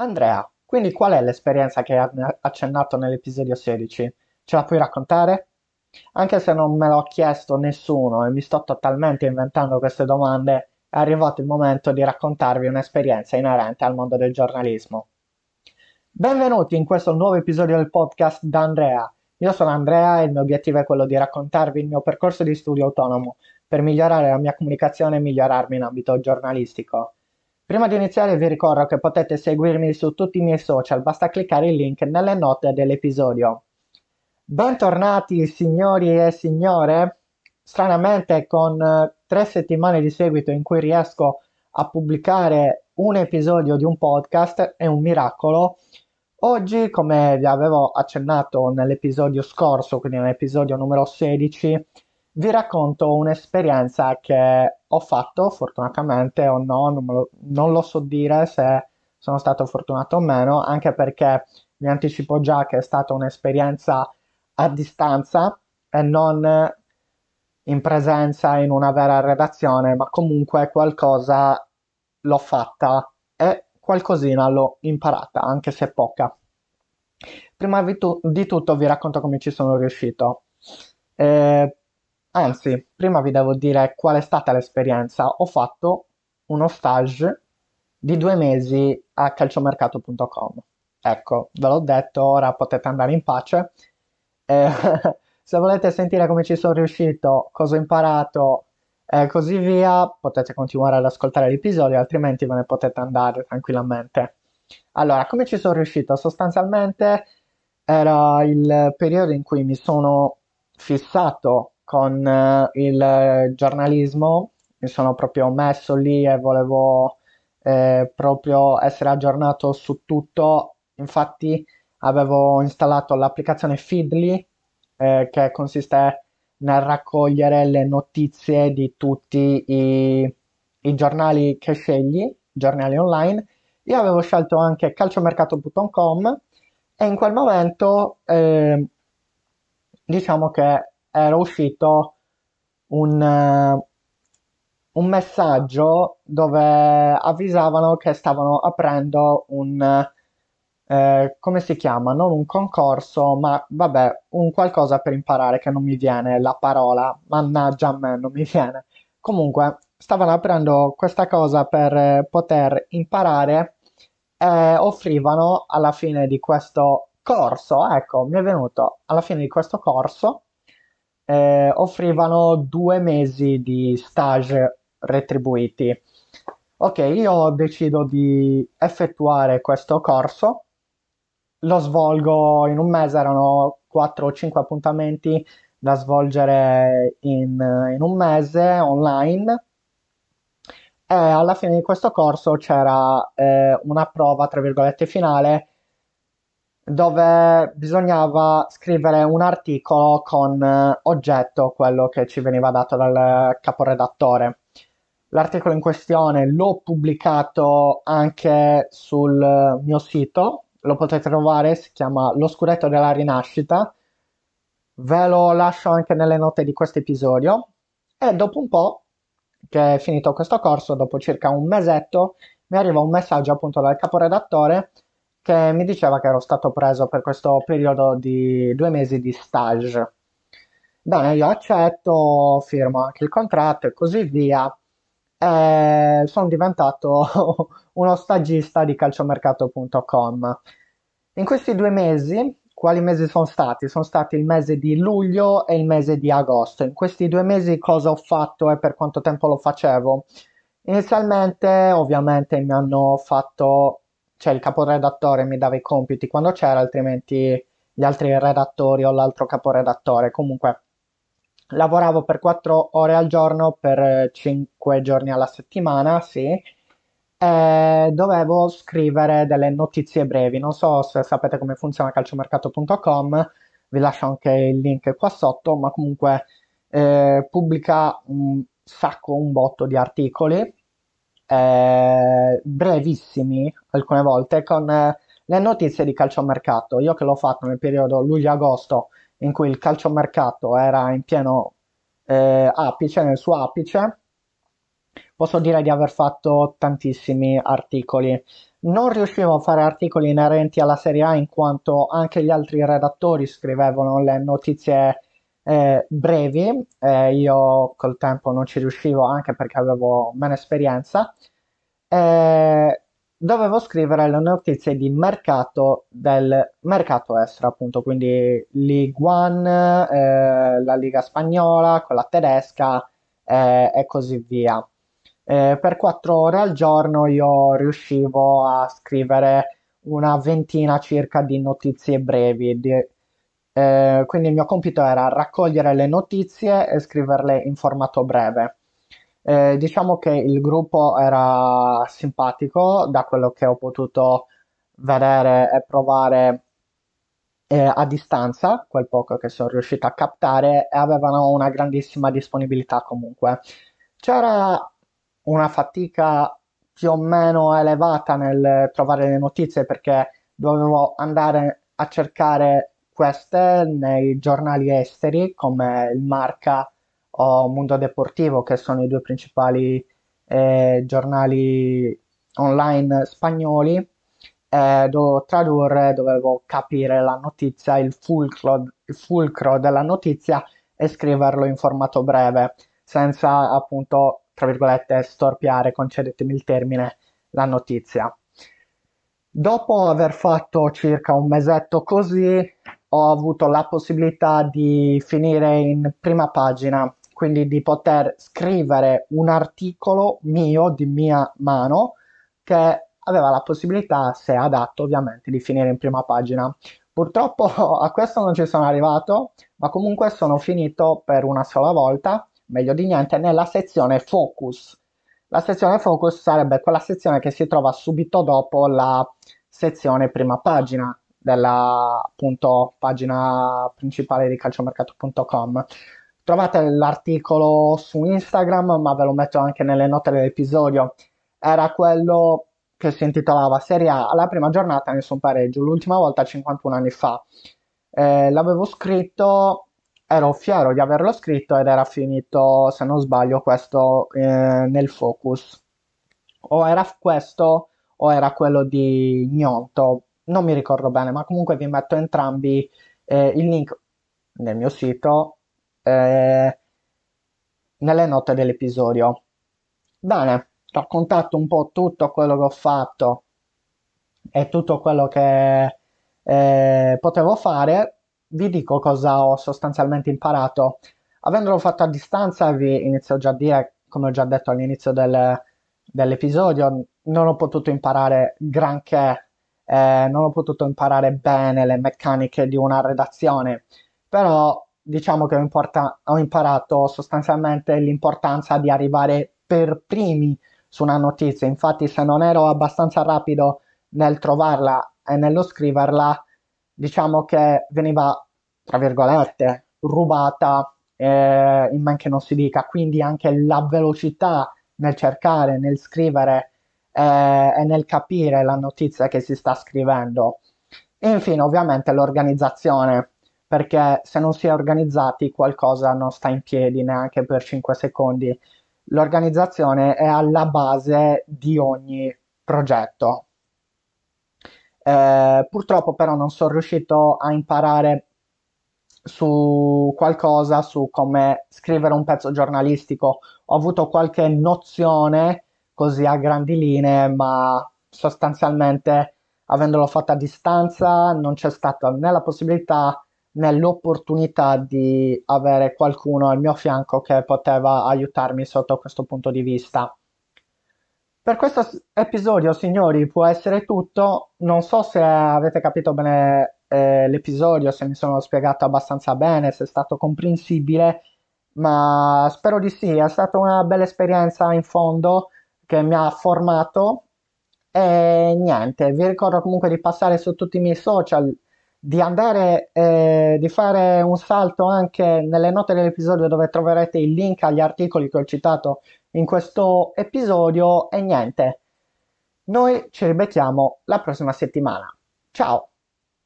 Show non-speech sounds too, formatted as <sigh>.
Andrea, quindi qual è l'esperienza che hai accennato nell'episodio 16? Ce la puoi raccontare? Anche se non me l'ha chiesto nessuno e mi sto totalmente inventando queste domande, è arrivato il momento di raccontarvi un'esperienza inerente al mondo del giornalismo. Benvenuti in questo nuovo episodio del podcast da Andrea. Io sono Andrea e il mio obiettivo è quello di raccontarvi il mio percorso di studio autonomo per migliorare la mia comunicazione e migliorarmi in ambito giornalistico. Prima di iniziare vi ricordo che potete seguirmi su tutti i miei social, basta cliccare il link nelle note dell'episodio. Bentornati signori e signore, stranamente con eh, tre settimane di seguito in cui riesco a pubblicare un episodio di un podcast è un miracolo. Oggi, come vi avevo accennato nell'episodio scorso, quindi nell'episodio numero 16, vi racconto un'esperienza che ho fatto fortunatamente o no, non lo, non lo so dire se sono stato fortunato o meno, anche perché vi anticipo già che è stata un'esperienza a distanza e non in presenza in una vera redazione, ma comunque qualcosa l'ho fatta e qualcosina l'ho imparata, anche se poca. Prima di, tu- di tutto vi racconto come ci sono riuscito. Eh, Anzi, prima vi devo dire qual è stata l'esperienza. Ho fatto uno stage di due mesi a calciomercato.com. Ecco, ve l'ho detto, ora potete andare in pace. Eh, <laughs> se volete sentire come ci sono riuscito, cosa ho imparato e così via, potete continuare ad ascoltare l'episodio, altrimenti ve ne potete andare tranquillamente. Allora, come ci sono riuscito? Sostanzialmente era il periodo in cui mi sono fissato con eh, il giornalismo, mi sono proprio messo lì e volevo eh, proprio essere aggiornato su tutto. Infatti avevo installato l'applicazione Feedly eh, che consiste nel raccogliere le notizie di tutti i, i giornali che scegli, giornali online. Io avevo scelto anche calciomercato.com e in quel momento eh, diciamo che era uscito un, uh, un messaggio dove avvisavano che stavano aprendo un, eh, come si chiama? Non un concorso, ma vabbè, un qualcosa per imparare che non mi viene la parola, mannaggia a me, non mi viene. Comunque, stavano aprendo questa cosa per poter imparare e offrivano alla fine di questo corso, ecco, mi è venuto alla fine di questo corso eh, offrivano due mesi di stage retribuiti. Ok, io decido di effettuare questo corso, lo svolgo in un mese, erano 4 o 5 appuntamenti da svolgere in, in un mese online e alla fine di questo corso c'era eh, una prova, tra virgolette, finale dove bisognava scrivere un articolo con eh, oggetto quello che ci veniva dato dal caporedattore. L'articolo in questione l'ho pubblicato anche sul mio sito, lo potete trovare, si chiama Lo scuretto della rinascita. Ve lo lascio anche nelle note di questo episodio. E dopo un po' che è finito questo corso, dopo circa un mesetto, mi arriva un messaggio appunto dal caporedattore che mi diceva che ero stato preso per questo periodo di due mesi di stage. Bene, io accetto, firmo anche il contratto e così via. E sono diventato <laughs> uno stagista di calciomercato.com. In questi due mesi, quali mesi sono stati? Sono stati il mese di luglio e il mese di agosto. In questi due mesi cosa ho fatto e per quanto tempo lo facevo? Inizialmente, ovviamente, mi hanno fatto cioè il caporedattore mi dava i compiti quando c'era, altrimenti gli altri redattori o l'altro caporedattore. Comunque lavoravo per 4 ore al giorno per 5 giorni alla settimana, sì. E dovevo scrivere delle notizie brevi. Non so se sapete come funziona calciomercato.com, vi lascio anche il link qua sotto, ma comunque eh, pubblica un sacco, un botto di articoli eh, brevissimi alcune volte con eh, le notizie di calciomercato. Io che l'ho fatto nel periodo luglio-agosto in cui il calciomercato era in pieno eh, apice, nel suo apice, posso dire di aver fatto tantissimi articoli. Non riuscivo a fare articoli inerenti alla Serie A in quanto anche gli altri redattori scrivevano le notizie eh, brevi, eh, io col tempo non ci riuscivo anche perché avevo meno esperienza. Eh, dovevo scrivere le notizie di mercato del mercato estero, appunto, quindi Ligue 1, eh, la Liga spagnola, quella tedesca eh, e così via. Eh, per quattro ore al giorno io riuscivo a scrivere una ventina circa di notizie brevi. Di, eh, quindi il mio compito era raccogliere le notizie e scriverle in formato breve. Eh, diciamo che il gruppo era simpatico da quello che ho potuto vedere e provare eh, a distanza, quel poco che sono riuscito a captare, e avevano una grandissima disponibilità comunque. C'era una fatica più o meno elevata nel trovare le notizie perché dovevo andare a cercare queste nei giornali esteri come il Marca o Mundo Deportivo, che sono i due principali eh, giornali online spagnoli. Eh, dovevo tradurre, dovevo capire la notizia, il fulcro, il fulcro della notizia e scriverlo in formato breve, senza appunto, tra virgolette, storpiare, concedetemi il termine, la notizia. Dopo aver fatto circa un mesetto così, ho avuto la possibilità di finire in prima pagina quindi di poter scrivere un articolo mio di mia mano che aveva la possibilità, se adatto ovviamente, di finire in prima pagina. Purtroppo <laughs> a questo non ci sono arrivato, ma comunque sono finito per una sola volta, meglio di niente, nella sezione Focus. La sezione Focus sarebbe quella sezione che si trova subito dopo la sezione prima pagina della appunto, pagina principale di calciomercato.com. Trovate l'articolo su Instagram, ma ve lo metto anche nelle note dell'episodio. Era quello che si intitolava Serie A alla prima giornata nessun pareggio, l'ultima volta 51 anni fa. Eh, l'avevo scritto, ero fiero di averlo scritto ed era finito, se non sbaglio, questo eh, nel focus. O era questo o era quello di Gnonto, non mi ricordo bene, ma comunque vi metto entrambi eh, il link nel mio sito eh, nelle note dell'episodio. Bene, raccontato un po' tutto quello che ho fatto e tutto quello che eh, potevo fare, vi dico cosa ho sostanzialmente imparato. Avendolo fatto a distanza, vi inizio già a dire, come ho già detto all'inizio del, dell'episodio, non ho potuto imparare granché, eh, non ho potuto imparare bene le meccaniche di una redazione, però diciamo che ho, importa- ho imparato sostanzialmente l'importanza di arrivare per primi su una notizia. Infatti, se non ero abbastanza rapido nel trovarla e nello scriverla, diciamo che veniva, tra virgolette, rubata eh, in men che non si dica. Quindi anche la velocità nel cercare, nel scrivere eh, e nel capire la notizia che si sta scrivendo. E infine, ovviamente, l'organizzazione perché se non si è organizzati qualcosa non sta in piedi neanche per 5 secondi. L'organizzazione è alla base di ogni progetto. Eh, purtroppo però non sono riuscito a imparare su qualcosa, su come scrivere un pezzo giornalistico. Ho avuto qualche nozione così a grandi linee, ma sostanzialmente avendolo fatto a distanza non c'è stata né la possibilità nell'opportunità di avere qualcuno al mio fianco che poteva aiutarmi sotto questo punto di vista. Per questo episodio, signori, può essere tutto. Non so se avete capito bene eh, l'episodio, se mi sono spiegato abbastanza bene, se è stato comprensibile, ma spero di sì. È stata una bella esperienza in fondo che mi ha formato. E niente, vi ricordo comunque di passare su tutti i miei social di andare, eh, di fare un salto anche nelle note dell'episodio dove troverete il link agli articoli che ho citato in questo episodio e niente, noi ci ribecchiamo la prossima settimana. Ciao!